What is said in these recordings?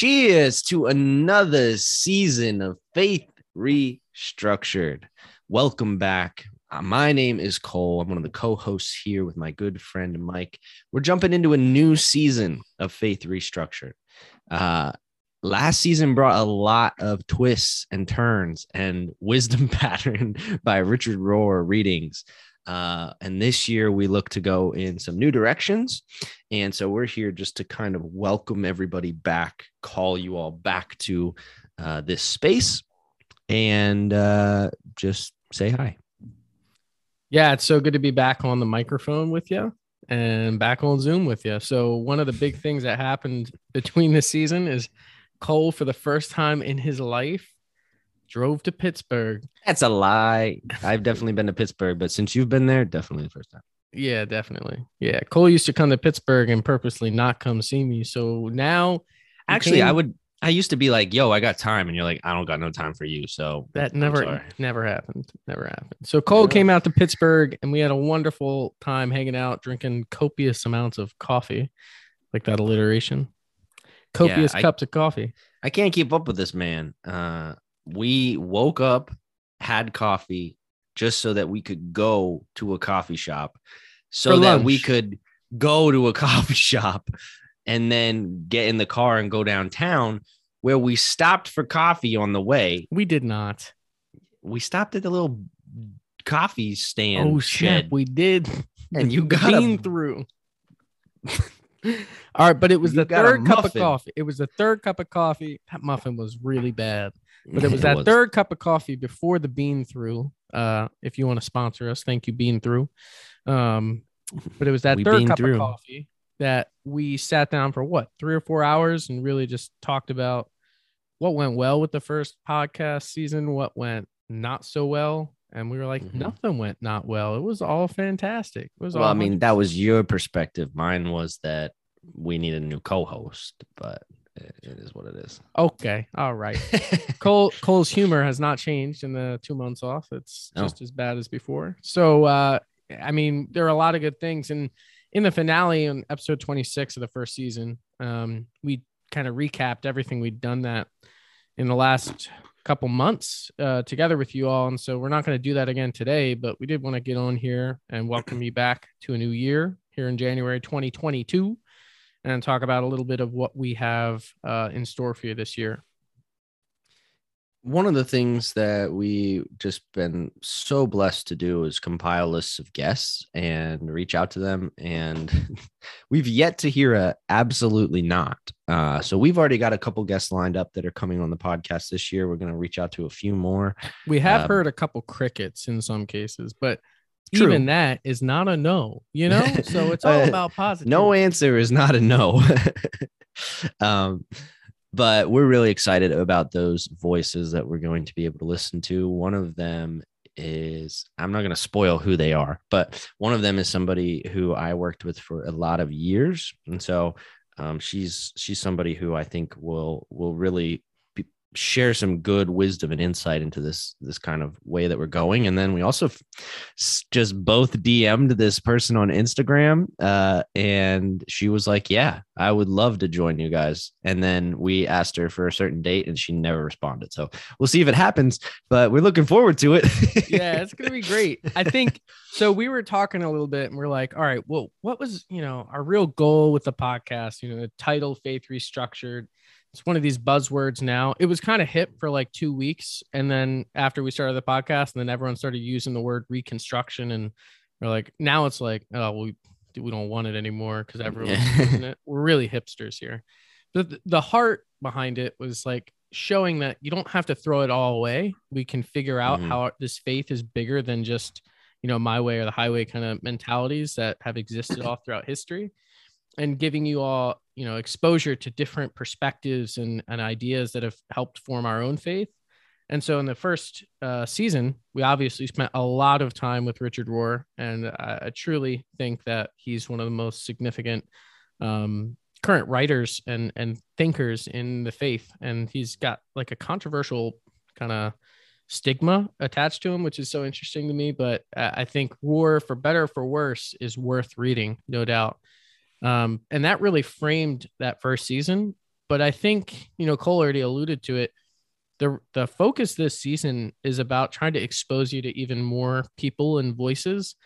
Cheers to another season of Faith Restructured. Welcome back. Uh, my name is Cole. I'm one of the co hosts here with my good friend Mike. We're jumping into a new season of Faith Restructured. Uh, last season brought a lot of twists and turns and wisdom pattern by Richard Rohr readings. Uh, and this year we look to go in some new directions. And so we're here just to kind of welcome everybody back, call you all back to uh, this space, and uh, just say hi. Yeah, it's so good to be back on the microphone with you and back on Zoom with you. So, one of the big things that happened between this season is Cole, for the first time in his life, drove to Pittsburgh. That's a lie. I've definitely been to Pittsburgh, but since you've been there, definitely the first time. Yeah, definitely. Yeah, Cole used to come to Pittsburgh and purposely not come see me. So now, actually, came, I would. I used to be like, "Yo, I got time," and you're like, "I don't got no time for you." So that never, never happened. Never happened. So Cole yeah. came out to Pittsburgh, and we had a wonderful time hanging out, drinking copious amounts of coffee, like that alliteration. Copious yeah, cups of coffee. I can't keep up with this man. Uh, we woke up, had coffee just so that we could go to a coffee shop, so that we could go to a coffee shop and then get in the car and go downtown where we stopped for coffee on the way. We did not. We stopped at the little coffee stand. Oh shit, we did. And you got a... through. All right, but it was you the third cup of coffee. It was the third cup of coffee. That muffin was really bad. But it was that it was. third cup of coffee before the bean through. Uh, if you want to sponsor us, thank you, Bean Through. Um, but it was that we third cup through. of coffee that we sat down for what three or four hours and really just talked about what went well with the first podcast season, what went not so well, and we were like, mm-hmm. nothing went not well. It was all fantastic. It was well. I mean, that was your perspective. Mine was that we need a new co-host, but it is what it is. Okay, all right. Cole Cole's humor has not changed in the two months off. It's no. just as bad as before. So, uh, I mean, there are a lot of good things, and in the finale on episode 26 of the first season, um, we kind of recapped everything we'd done that in the last couple months uh, together with you all. And so we're not going to do that again today, but we did want to get on here and welcome you back to a new year here in January 2022 and talk about a little bit of what we have uh, in store for you this year. One of the things that we just been so blessed to do is compile lists of guests and reach out to them. And we've yet to hear a absolutely not. Uh, so we've already got a couple guests lined up that are coming on the podcast this year. We're going to reach out to a few more. We have um, heard a couple crickets in some cases, but True. even that is not a no, you know? So it's all about positive. No answer is not a no. um, but we're really excited about those voices that we're going to be able to listen to. One of them is I'm not going to spoil who they are, but one of them is somebody who I worked with for a lot of years, and so um, she's she's somebody who I think will will really share some good wisdom and insight into this this kind of way that we're going. And then we also f- just both dm'd this person on instagram uh, and she was like yeah i would love to join you guys and then we asked her for a certain date and she never responded so we'll see if it happens but we're looking forward to it yeah it's gonna be great i think so we were talking a little bit and we're like all right well what was you know our real goal with the podcast you know the title faith restructured it's one of these buzzwords now. It was kind of hip for like two weeks. And then after we started the podcast, and then everyone started using the word reconstruction. And we're like, now it's like, oh, we, we don't want it anymore because everyone's yeah. using it. We're really hipsters here. But the heart behind it was like showing that you don't have to throw it all away. We can figure out mm-hmm. how this faith is bigger than just, you know, my way or the highway kind of mentalities that have existed all throughout history and giving you all you know exposure to different perspectives and, and ideas that have helped form our own faith and so in the first uh, season we obviously spent a lot of time with richard rohr and I, I truly think that he's one of the most significant um, current writers and and thinkers in the faith and he's got like a controversial kind of stigma attached to him which is so interesting to me but i think rohr for better or for worse is worth reading no doubt um, and that really framed that first season. but I think you know Cole already alluded to it. The the focus this season is about trying to expose you to even more people and voices.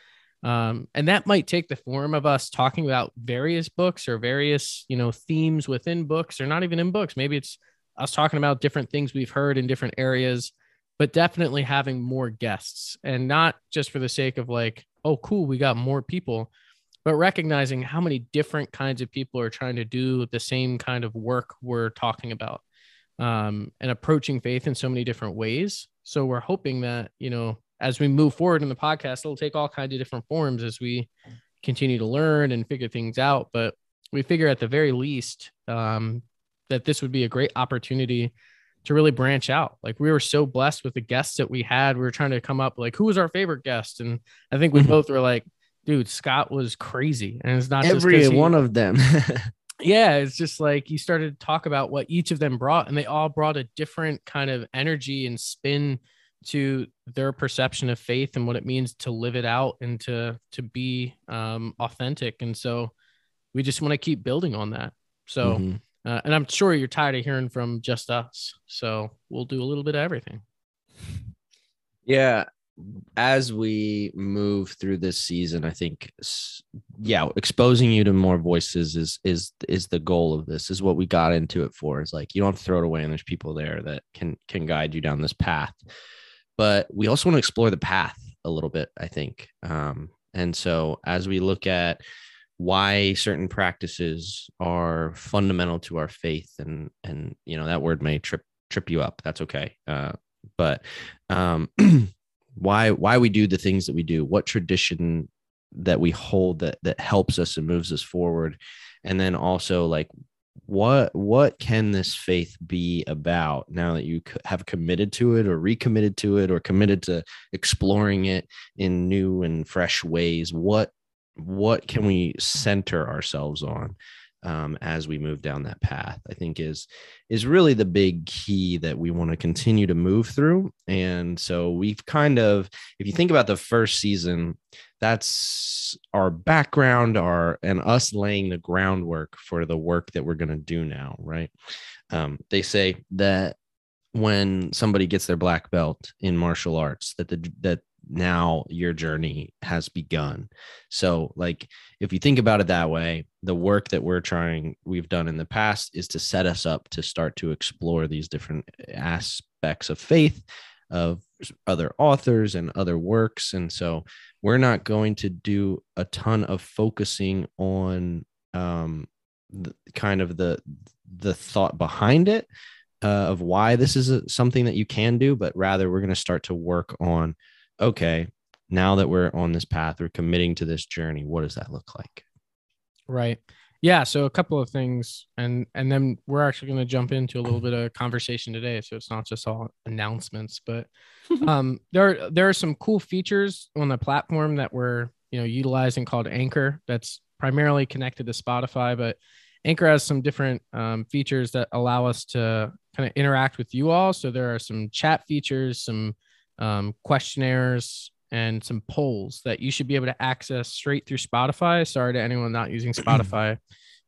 Um, and that might take the form of us talking about various books or various, you know, themes within books or not even in books. Maybe it's us talking about different things we've heard in different areas, but definitely having more guests and not just for the sake of like, oh, cool, we got more people, but recognizing how many different kinds of people are trying to do the same kind of work we're talking about um, and approaching faith in so many different ways. So we're hoping that, you know, as we move forward in the podcast, it'll take all kinds of different forms as we continue to learn and figure things out. But we figure at the very least um, that this would be a great opportunity to really branch out. Like we were so blessed with the guests that we had. We were trying to come up like who was our favorite guest, and I think we mm-hmm. both were like, dude, Scott was crazy, and it's not every one of them. yeah, it's just like you started to talk about what each of them brought, and they all brought a different kind of energy and spin to their perception of faith and what it means to live it out and to to be um, authentic. And so we just want to keep building on that. So. Mm-hmm uh, and I'm sure you're tired of hearing from just us. So we'll do a little bit of everything. Yeah. As we move through this season, I think, yeah, exposing you to more voices is is is the goal of this. Is what we got into it for. Is like you don't have to throw it away, and there's people there that can can guide you down this path. But we also want to explore the path a little bit. I think, um, and so as we look at why certain practices are fundamental to our faith and and you know that word may trip trip you up that's okay uh, but um why why we do the things that we do what tradition that we hold that that helps us and moves us forward. And then also like what what can this faith be about now that you have committed to it or recommitted to it or committed to exploring it in new and fresh ways? What what can we center ourselves on um, as we move down that path i think is is really the big key that we want to continue to move through. And so we've kind of if you think about the first season that's our background our and us laying the groundwork for the work that we're going to do now right? Um, they say that when somebody gets their black belt in martial arts that the that now your journey has begun. So, like, if you think about it that way, the work that we're trying, we've done in the past is to set us up to start to explore these different aspects of faith, of other authors and other works. And so, we're not going to do a ton of focusing on um, the, kind of the the thought behind it uh, of why this is a, something that you can do, but rather we're going to start to work on okay, now that we're on this path, we're committing to this journey. What does that look like? Right. Yeah. So a couple of things, and and then we're actually going to jump into a little bit of conversation today. So it's not just all announcements, but um, there are, there are some cool features on the platform that we're you know utilizing called Anchor. That's primarily connected to Spotify, but Anchor has some different um, features that allow us to kind of interact with you all. So there are some chat features, some um, questionnaires, and some polls that you should be able to access straight through Spotify. Sorry to anyone not using Spotify.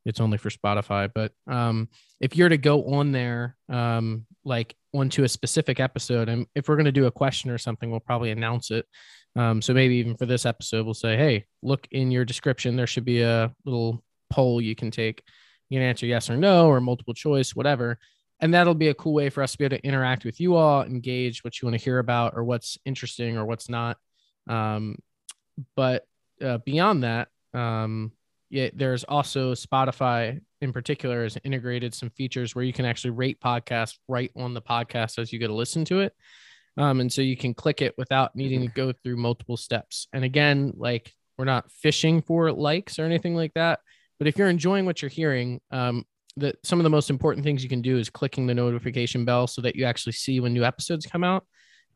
it's only for Spotify. But um, if you're to go on there, um, like onto a specific episode, and if we're going to do a question or something, we'll probably announce it. Um, so maybe even for this episode, we'll say, hey, look in your description. There should be a little poll you can take. You can answer yes or no or multiple choice, whatever and that'll be a cool way for us to be able to interact with you all engage what you want to hear about or what's interesting or what's not. Um, but uh, beyond that um, yeah, there's also spotify in particular has integrated some features where you can actually rate podcasts right on the podcast as you go to listen to it. Um, and so you can click it without needing to go through multiple steps. And again like we're not fishing for likes or anything like that but if you're enjoying what you're hearing um, that some of the most important things you can do is clicking the notification bell so that you actually see when new episodes come out.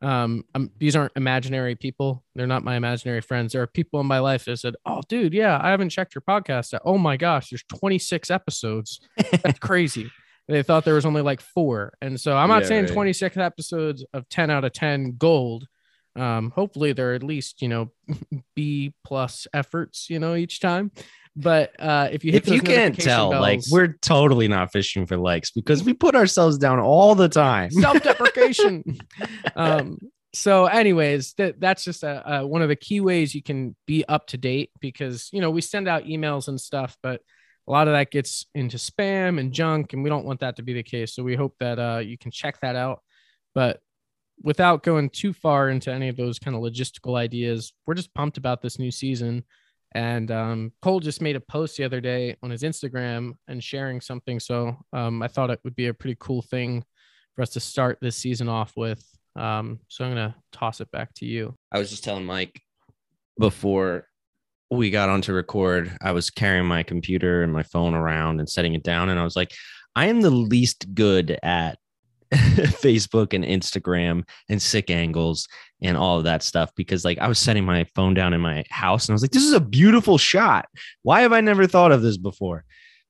Um, these aren't imaginary people. They're not my imaginary friends. There are people in my life that said, "Oh, dude, yeah, I haven't checked your podcast. Oh my gosh, there's 26 episodes. That's crazy." they thought there was only like four, and so I'm not yeah, saying right. 26 episodes of 10 out of 10 gold. Um, hopefully, they're at least you know B plus efforts, you know, each time. But uh, if you hit if you can't tell, like we're totally not fishing for likes because we put ourselves down all the time. self-deprecation. Um so anyways that that's just a, a one of the key ways you can be up to date because you know we send out emails and stuff but a lot of that gets into spam and junk and we don't want that to be the case. So we hope that uh, you can check that out. But without going too far into any of those kind of logistical ideas we're just pumped about this new season and um, Cole just made a post the other day on his Instagram and sharing something. So um, I thought it would be a pretty cool thing for us to start this season off with. Um, so I'm gonna toss it back to you. I was just telling Mike before we got on to record, I was carrying my computer and my phone around and setting it down. And I was like, I am the least good at Facebook and Instagram and sick angles and all of that stuff because like I was setting my phone down in my house and I was like, this is a beautiful shot. Why have I never thought of this before?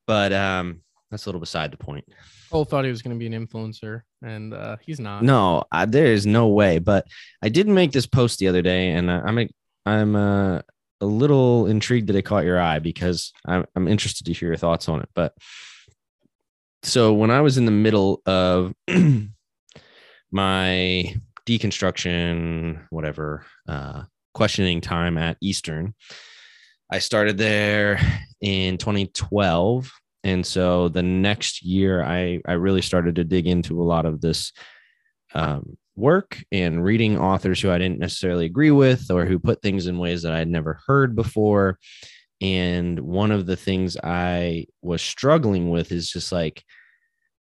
But um that's a little beside the point. Cole thought he was gonna be an influencer, and uh, he's not. No, I, there is no way. But I did make this post the other day, and I, I'm I'm uh, a little intrigued that it caught your eye because I'm I'm interested to hear your thoughts on it. But so when I was in the middle of my deconstruction, whatever, uh, questioning time at Eastern, I started there in 2012 and so the next year i i really started to dig into a lot of this um, work and reading authors who i didn't necessarily agree with or who put things in ways that I had never heard before and one of the things i was struggling with is just like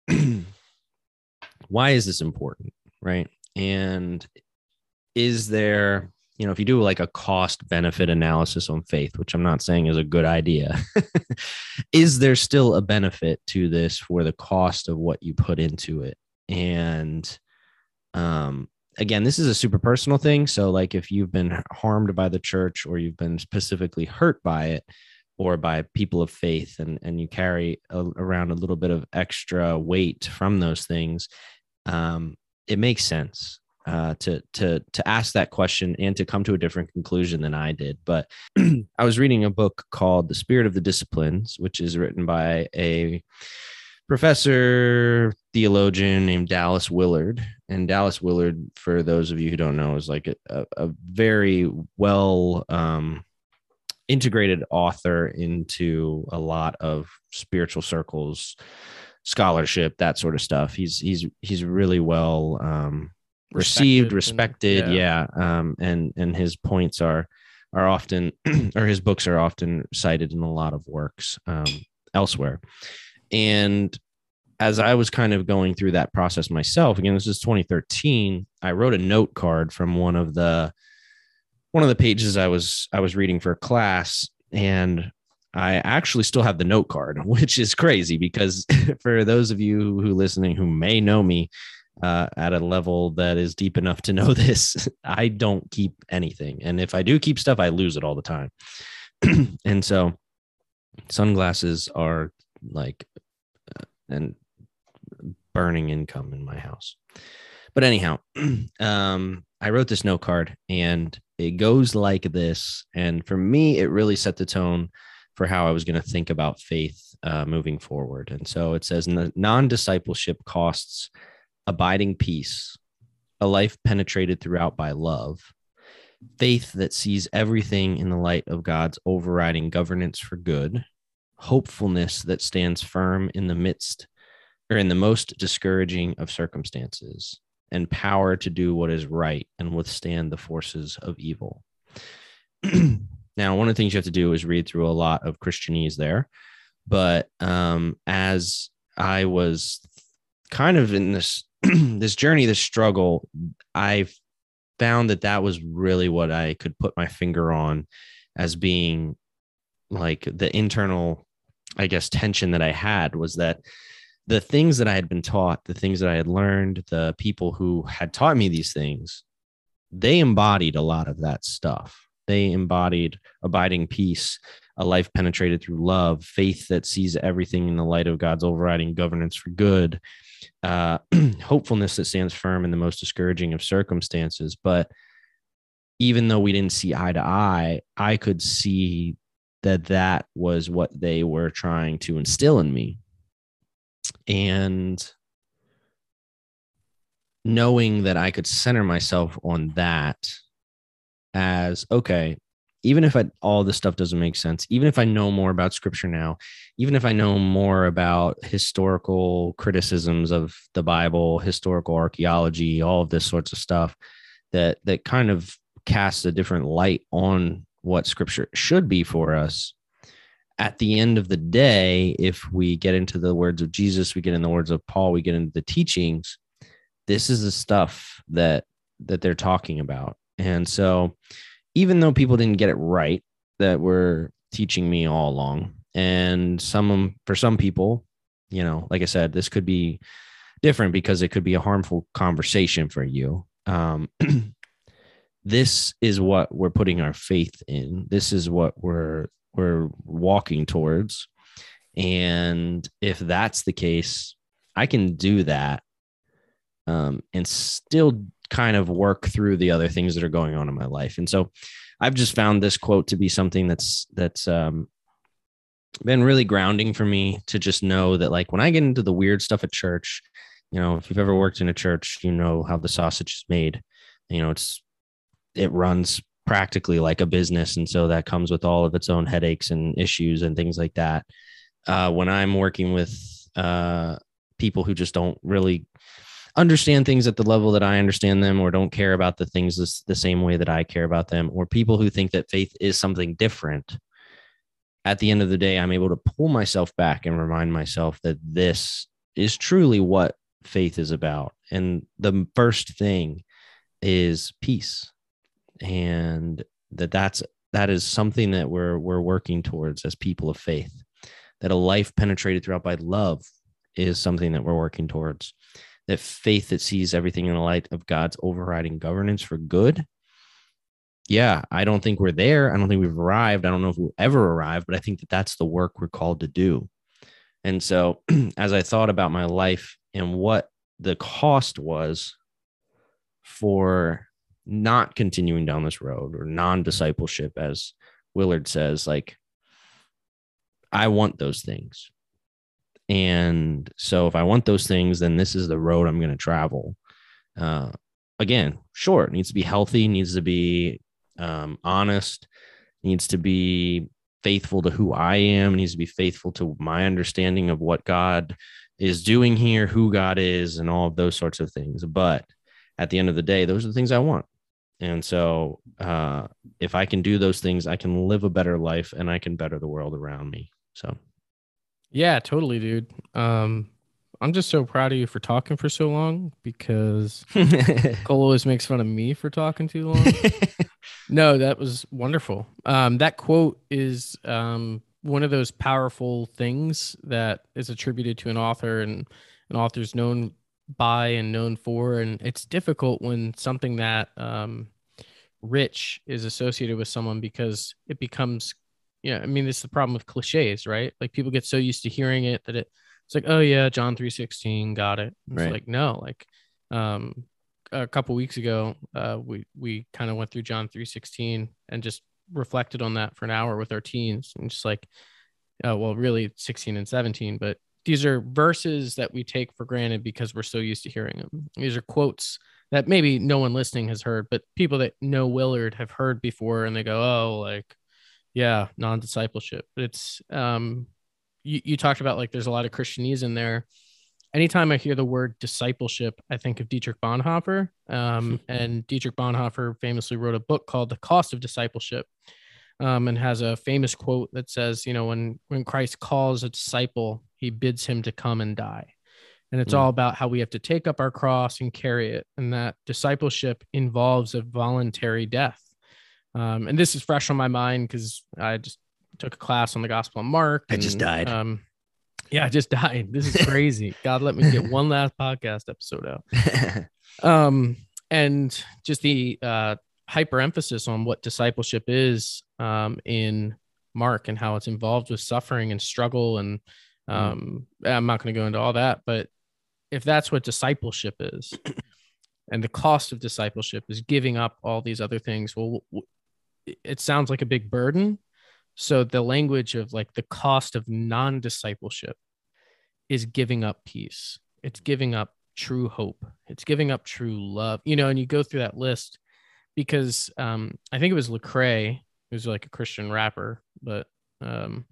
why is this important right and is there you know, if you do like a cost benefit analysis on faith, which I'm not saying is a good idea, is there still a benefit to this for the cost of what you put into it? And um, again, this is a super personal thing. So, like, if you've been harmed by the church or you've been specifically hurt by it, or by people of faith, and and you carry a, around a little bit of extra weight from those things, um, it makes sense uh, to to to ask that question and to come to a different conclusion than I did. But I was reading a book called The Spirit of the Disciplines, which is written by a professor theologian named Dallas Willard. And Dallas Willard, for those of you who don't know, is like a, a very well um, integrated author into a lot of spiritual circles scholarship that sort of stuff he's he's he's really well um, received respected and, yeah. yeah um and and his points are are often or his books are often cited in a lot of works um elsewhere and as i was kind of going through that process myself again this is 2013 i wrote a note card from one of the one of the pages i was i was reading for a class and I actually still have the note card, which is crazy because for those of you who listening who may know me, uh, at a level that is deep enough to know this. I don't keep anything. And if I do keep stuff, I lose it all the time. and so sunglasses are like uh, and burning income in my house. But anyhow, um, I wrote this note card and it goes like this. And for me, it really set the tone for how I was going to think about faith uh, moving forward. And so it says non discipleship costs abiding peace, a life penetrated throughout by love, faith that sees everything in the light of God's overriding governance for good, hopefulness that stands firm in the midst or in the most discouraging of circumstances, and power to do what is right and withstand the forces of evil. now, one of the things you have to do is read through a lot of Christianese there. But um, as I was kind of in this this journey, this struggle, I found that that was really what I could put my finger on as being like the internal, I guess, tension that I had was that the things that I had been taught, the things that I had learned, the people who had taught me these things, they embodied a lot of that stuff. They embodied abiding peace, a life penetrated through love, faith that sees everything in the light of God's overriding governance for good, uh, hopefulness that stands firm in the most discouraging of circumstances. But even though we didn't see eye to eye, I could see that that was what they were trying to instill in me. And knowing that I could center myself on that as okay, even if I, all this stuff doesn't make sense, even if I know more about scripture now, even if I know more about historical criticisms of the Bible, historical archaeology, all of this sorts of stuff that that kind of casts a different light on what scripture should be for us. At the end of the day, if we get into the words of Jesus, we get in the words of Paul, we get into the teachings, this is the stuff that that they're talking about. And so even though people didn't get it right that were teaching me all along and some for some people you know like i said this could be different because it could be a harmful conversation for you um, this is what we're putting our faith in this is what we're we're walking towards and if that's the case i can do that um, and still kind of work through the other things that are going on in my life. And so I've just found this quote to be something that's that's um, been really grounding for me to just know that like when I get into the weird stuff at church, you know, if you've ever worked in a church, you know how the sausage is made. You know, it's it runs practically like a business, and so that comes with all of its own headaches and issues and things like that. Uh, when I'm working with uh, people who just don't really understand things at the level that I understand them or don't care about the things the same way that I care about them, or people who think that faith is something different. At the end of the day, I'm able to pull myself back and remind myself that this is truly what faith is about. And the first thing is peace. And that that's that is something that we're we're working towards as people of faith. That a life penetrated throughout by love is something that we're working towards that faith that sees everything in the light of God's overriding governance for good. Yeah, I don't think we're there. I don't think we've arrived. I don't know if we'll ever arrive, but I think that that's the work we're called to do. And so, as I thought about my life and what the cost was for not continuing down this road or non discipleship, as Willard says, like, I want those things. And so if I want those things, then this is the road I'm going to travel. Uh, again, sure, it needs to be healthy, needs to be um, honest, needs to be faithful to who I am, needs to be faithful to my understanding of what God is doing here, who God is, and all of those sorts of things. But at the end of the day, those are the things I want. And so, uh, if I can do those things, I can live a better life and I can better the world around me. So, yeah, totally, dude. Um, I'm just so proud of you for talking for so long because Cole always makes fun of me for talking too long. no, that was wonderful. Um, that quote is um, one of those powerful things that is attributed to an author and an author's known by and known for. And it's difficult when something that um, rich is associated with someone because it becomes yeah, I mean, this is the problem with cliches, right? Like people get so used to hearing it that it, it's like, oh yeah, John three sixteen, got it. It's right. like no, like um, a couple weeks ago, uh, we we kind of went through John three sixteen and just reflected on that for an hour with our teens, and just like, uh, well, really sixteen and seventeen, but these are verses that we take for granted because we're so used to hearing them. These are quotes that maybe no one listening has heard, but people that know Willard have heard before, and they go, oh, like yeah non-discipleship. But it's um you, you talked about like there's a lot of christianese in there. Anytime i hear the word discipleship i think of dietrich bonhoeffer um, and dietrich bonhoeffer famously wrote a book called the cost of discipleship um, and has a famous quote that says you know when when christ calls a disciple he bids him to come and die and it's mm. all about how we have to take up our cross and carry it and that discipleship involves a voluntary death um, and this is fresh on my mind because I just took a class on the Gospel of Mark. And, I just died. Um, yeah, I just died. This is crazy. God, let me get one last podcast episode out. um, and just the uh, hyper emphasis on what discipleship is um, in Mark and how it's involved with suffering and struggle. And mm-hmm. um, mm. I'm not going to go into all that, but if that's what discipleship is, and the cost of discipleship is giving up all these other things, well, it sounds like a big burden, so the language of like the cost of non-discipleship is giving up peace. It's giving up true hope. It's giving up true love you know and you go through that list because um i think it was lecrae who's like a christian rapper but um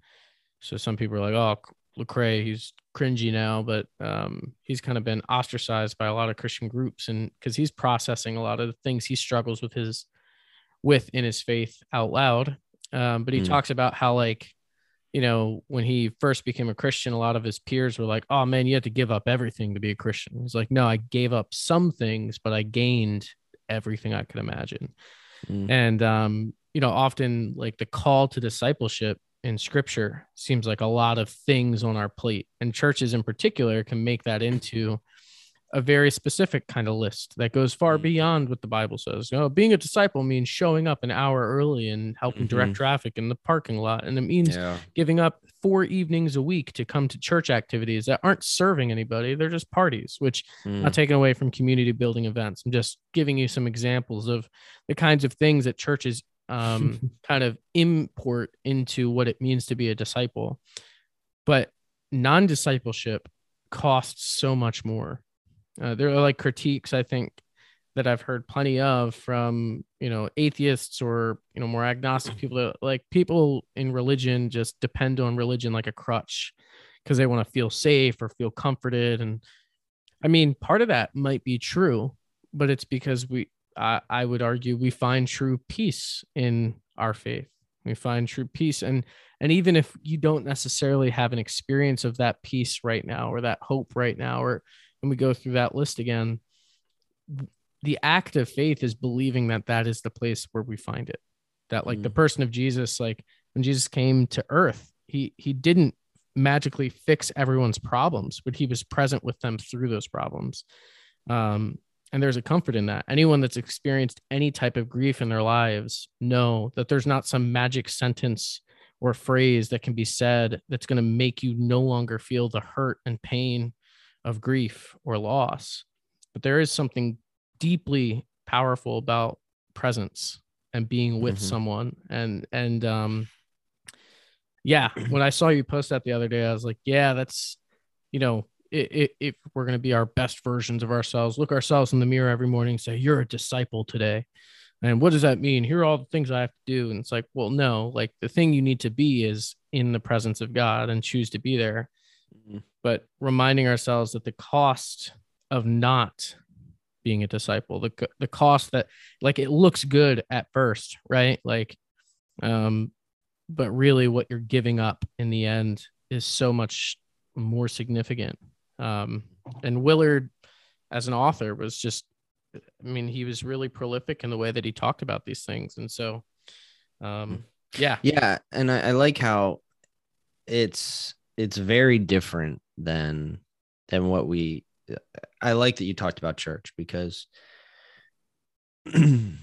so some people are like oh lecrae he's cringy now but um he's kind of been ostracized by a lot of christian groups and because he's processing a lot of the things he struggles with his with in his faith out loud um, but he mm. talks about how like you know when he first became a christian a lot of his peers were like oh man you have to give up everything to be a christian he's like no i gave up some things but i gained everything i could imagine mm. and um you know often like the call to discipleship in scripture seems like a lot of things on our plate and churches in particular can make that into a very specific kind of list that goes far mm-hmm. beyond what the Bible says. You know, being a disciple means showing up an hour early and helping mm-hmm. direct traffic in the parking lot. And it means yeah. giving up four evenings a week to come to church activities that aren't serving anybody. They're just parties, which mm. not taken away from community building events. I'm just giving you some examples of the kinds of things that churches um, kind of import into what it means to be a disciple. But non discipleship costs so much more uh, there are like critiques I think that I've heard plenty of from you know atheists or you know more agnostic people that like people in religion just depend on religion like a crutch because they want to feel safe or feel comforted and I mean part of that might be true but it's because we I, I would argue we find true peace in our faith we find true peace and and even if you don't necessarily have an experience of that peace right now or that hope right now or and we go through that list again, the act of faith is believing that that is the place where we find it. That like mm. the person of Jesus, like when Jesus came to earth, he he didn't magically fix everyone's problems, but he was present with them through those problems. Um, and there's a comfort in that. Anyone that's experienced any type of grief in their lives know that there's not some magic sentence or phrase that can be said that's going to make you no longer feel the hurt and pain of grief or loss. But there is something deeply powerful about presence and being with mm-hmm. someone and and um yeah when i saw you post that the other day i was like yeah that's you know if, if we're going to be our best versions of ourselves look ourselves in the mirror every morning say you're a disciple today. And what does that mean? Here are all the things i have to do. And it's like well no like the thing you need to be is in the presence of god and choose to be there. Mm-hmm. But reminding ourselves that the cost of not being a disciple the the cost that like it looks good at first right? Like um but really what you're giving up in the end is so much more significant um and willard as an author was just i mean he was really prolific in the way that he talked about these things. And so um yeah. Yeah and i, I like how it's it's very different than than what we I like that you talked about church because it's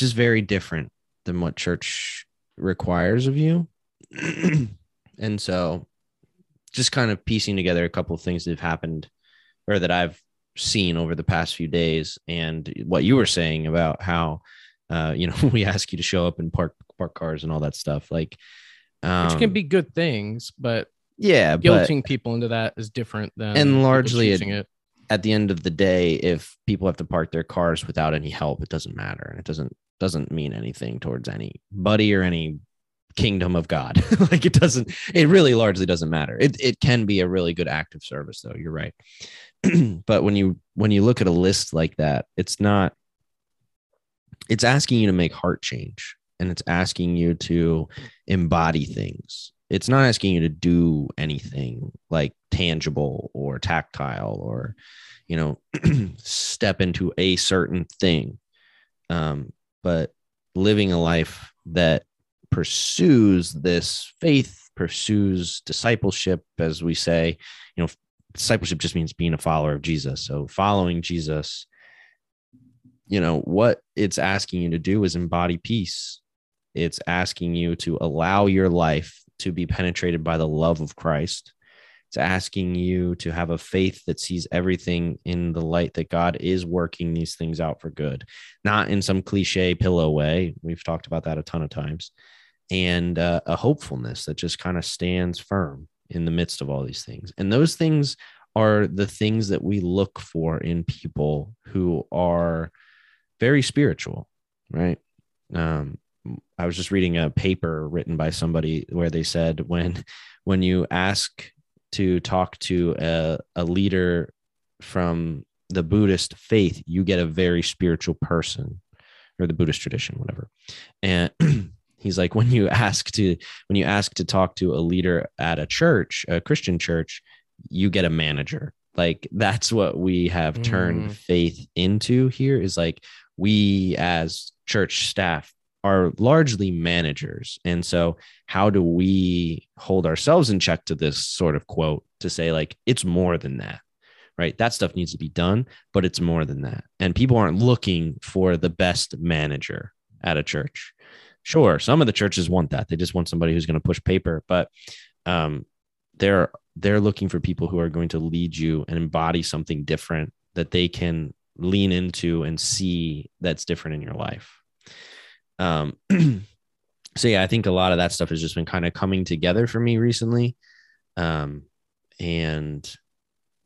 just very different than what church requires of you. and so just kind of piecing together a couple of things that have happened or that I've seen over the past few days and what you were saying about how uh, you know we ask you to show up and park park cars and all that stuff like um, which can be good things but yeah, guilting people into that is different than and largely it, it. At the end of the day, if people have to park their cars without any help, it doesn't matter, and it doesn't doesn't mean anything towards anybody or any kingdom of God. like it doesn't. It really largely doesn't matter. It it can be a really good act of service, though. You're right. but when you when you look at a list like that, it's not. It's asking you to make heart change, and it's asking you to embody things it's not asking you to do anything like tangible or tactile or you know step into a certain thing um, but living a life that pursues this faith pursues discipleship as we say you know discipleship just means being a follower of jesus so following jesus you know what it's asking you to do is embody peace it's asking you to allow your life to be penetrated by the love of Christ. It's asking you to have a faith that sees everything in the light that God is working these things out for good, not in some cliche pillow way. We've talked about that a ton of times. And uh, a hopefulness that just kind of stands firm in the midst of all these things. And those things are the things that we look for in people who are very spiritual, right? Um, I was just reading a paper written by somebody where they said when when you ask to talk to a, a leader from the Buddhist faith, you get a very spiritual person or the Buddhist tradition, whatever. And he's like, when you ask to when you ask to talk to a leader at a church, a Christian church, you get a manager. Like that's what we have turned mm. faith into here is like we as church staff are largely managers. And so, how do we hold ourselves in check to this sort of quote to say, like, it's more than that, right? That stuff needs to be done, but it's more than that. And people aren't looking for the best manager at a church. Sure, some of the churches want that. They just want somebody who's going to push paper, but um, they're they're looking for people who are going to lead you and embody something different that they can lean into and see that's different in your life. Um, so yeah, I think a lot of that stuff has just been kind of coming together for me recently. Um, and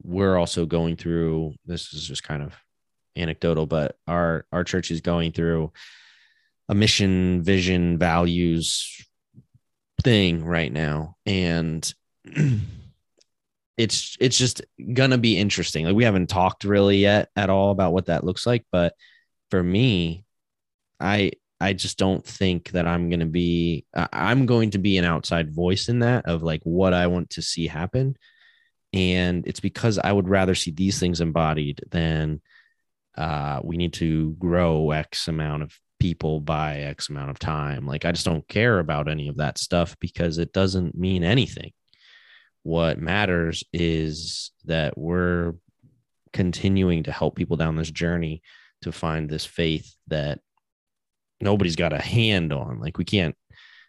we're also going through this is just kind of anecdotal, but our our church is going through a mission, vision, values thing right now. And it's it's just gonna be interesting. Like we haven't talked really yet at all about what that looks like, but for me, I I just don't think that I'm to be, I'm going to be an outside voice in that of like what I want to see happen. And it's because I would rather see these things embodied than uh, we need to grow X amount of people by X amount of time. Like, I just don't care about any of that stuff because it doesn't mean anything. What matters is that we're continuing to help people down this journey to find this faith that nobody's got a hand on. Like we can't,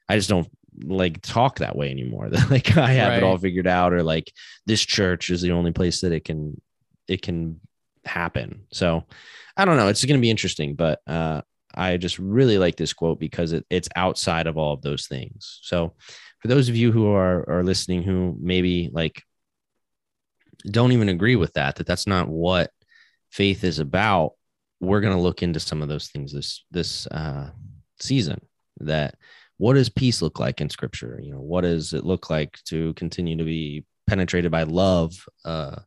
I just don't like talk that way anymore. That like I have right. it all figured out, or like this church is the only place that it can it can happen. So I don't know. It's going to be interesting, but uh, I just really like this quote because it, it's outside of all of those things. So for those of you who are are listening, who maybe like don't even agree with that, that that's not what faith is about we're going to look into some of those things this this uh, season. That what does peace look like in Scripture? You know, what does it look like to continue to be penetrated by love uh,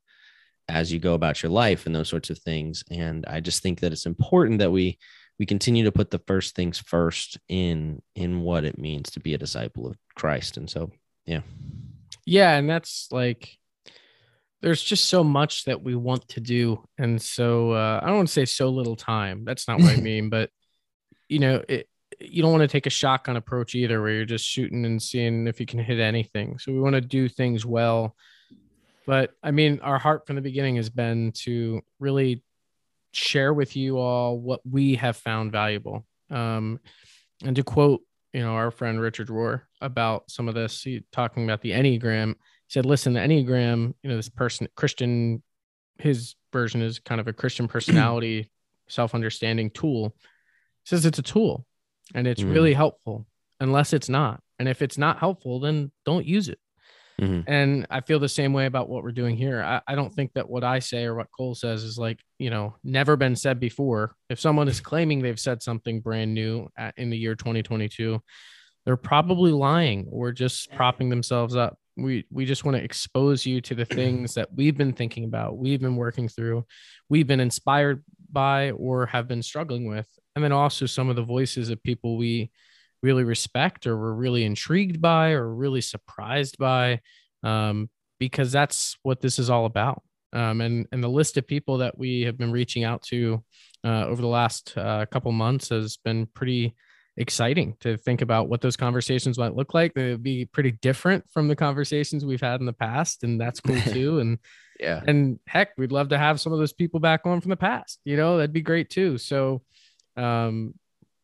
as you go about your life and those sorts of things? And I just think that it's important that we we continue to put the first things first in in what it means to be a disciple of Christ. And so, yeah, yeah, and that's like there's just so much that we want to do. And so uh, i don't want to say so little time. That's not what i mean but you know it, you don't want to take a shotgun approach either where you're just shooting and seeing if you can hit anything. So we want to do things well. But i mean our heart from the beginning has been to really share with you all what we have found valuable um, and to quote you know our friend richard rohr about some of this he, talking about the enneagram he said, listen, the Enneagram, you know, this person, Christian, his version is kind of a Christian personality self understanding tool. says it's a tool and it's mm really helpful unless it's not. And if it's not helpful, then don't use it. Mm-hmm. And I feel the same way about what we're doing here. I, I, don't think that what I say or what Cole says is like, you know, never been said before. If someone is claiming they've said something brand new at, in the year 2022, they're probably lying or just propping themselves up we we just want to expose you to the things that we've been thinking about we've been working through we've been inspired by or have been struggling with and then also some of the voices of people we really respect or we're really intrigued by or really surprised by um, because that's what this is all about um, and and the list of people that we have been reaching out to uh, over the last uh, couple months has been pretty exciting to think about what those conversations might look like. They would be pretty different from the conversations we've had in the past, and that's cool too. And yeah, and heck, we'd love to have some of those people back on from the past. You know, that'd be great too. So, um,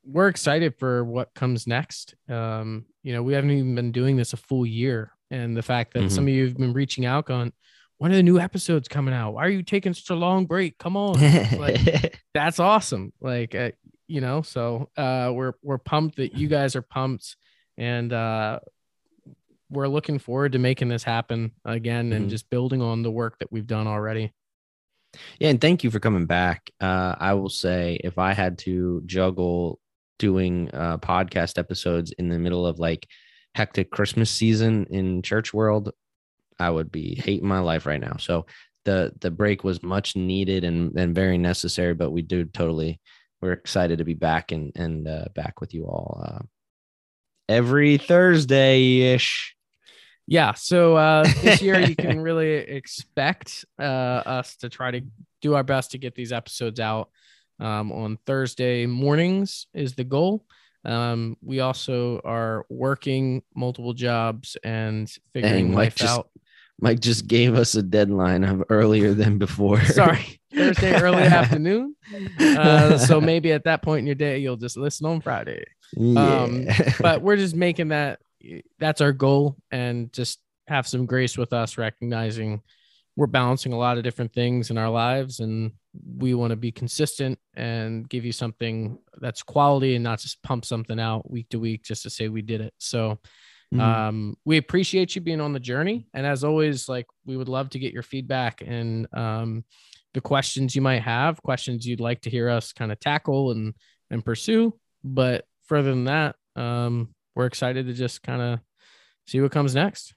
we're excited for what comes next. Um, you know, we haven't even been doing this a full year, and the fact that mm-hmm. some of you have been reaching out, on when are the new episodes coming out? Why are you taking such a long break? Come on. like, that's awesome. Like, uh, you know so uh we're we're pumped that you guys are pumped and uh, we're looking forward to making this happen again mm-hmm. and just building on the work that we've done already. Yeah, and thank you for coming back. Uh, I will say, if I had to juggle doing uh, podcast episodes in the middle of like hectic Christmas season in church world, I would be hating my life right now. So the the break was much needed and and very necessary. But we do totally we're excited to be back and and uh, back with you all uh, every Thursday ish. Yeah, so uh, this year you can really expect uh, us to try to do our best to get these episodes out um, on Thursday mornings is the goal. Um, we also are working multiple jobs and figuring Dang, life just, out. Mike just gave us a deadline of earlier than before. Sorry, Thursday early afternoon. Uh, so maybe at that point in your day, you'll just listen on Friday. Yeah. Um, but we're just making that. That's our goal, and just have some grace with us, recognizing we're balancing a lot of different things in our lives, and we want to be consistent and give you something that's quality and not just pump something out week to week just to say we did it. So Mm-hmm. Um, we appreciate you being on the journey. And as always, like we would love to get your feedback and um, the questions you might have, questions you'd like to hear us kind of tackle and and pursue. But further than that, um, we're excited to just kind of see what comes next.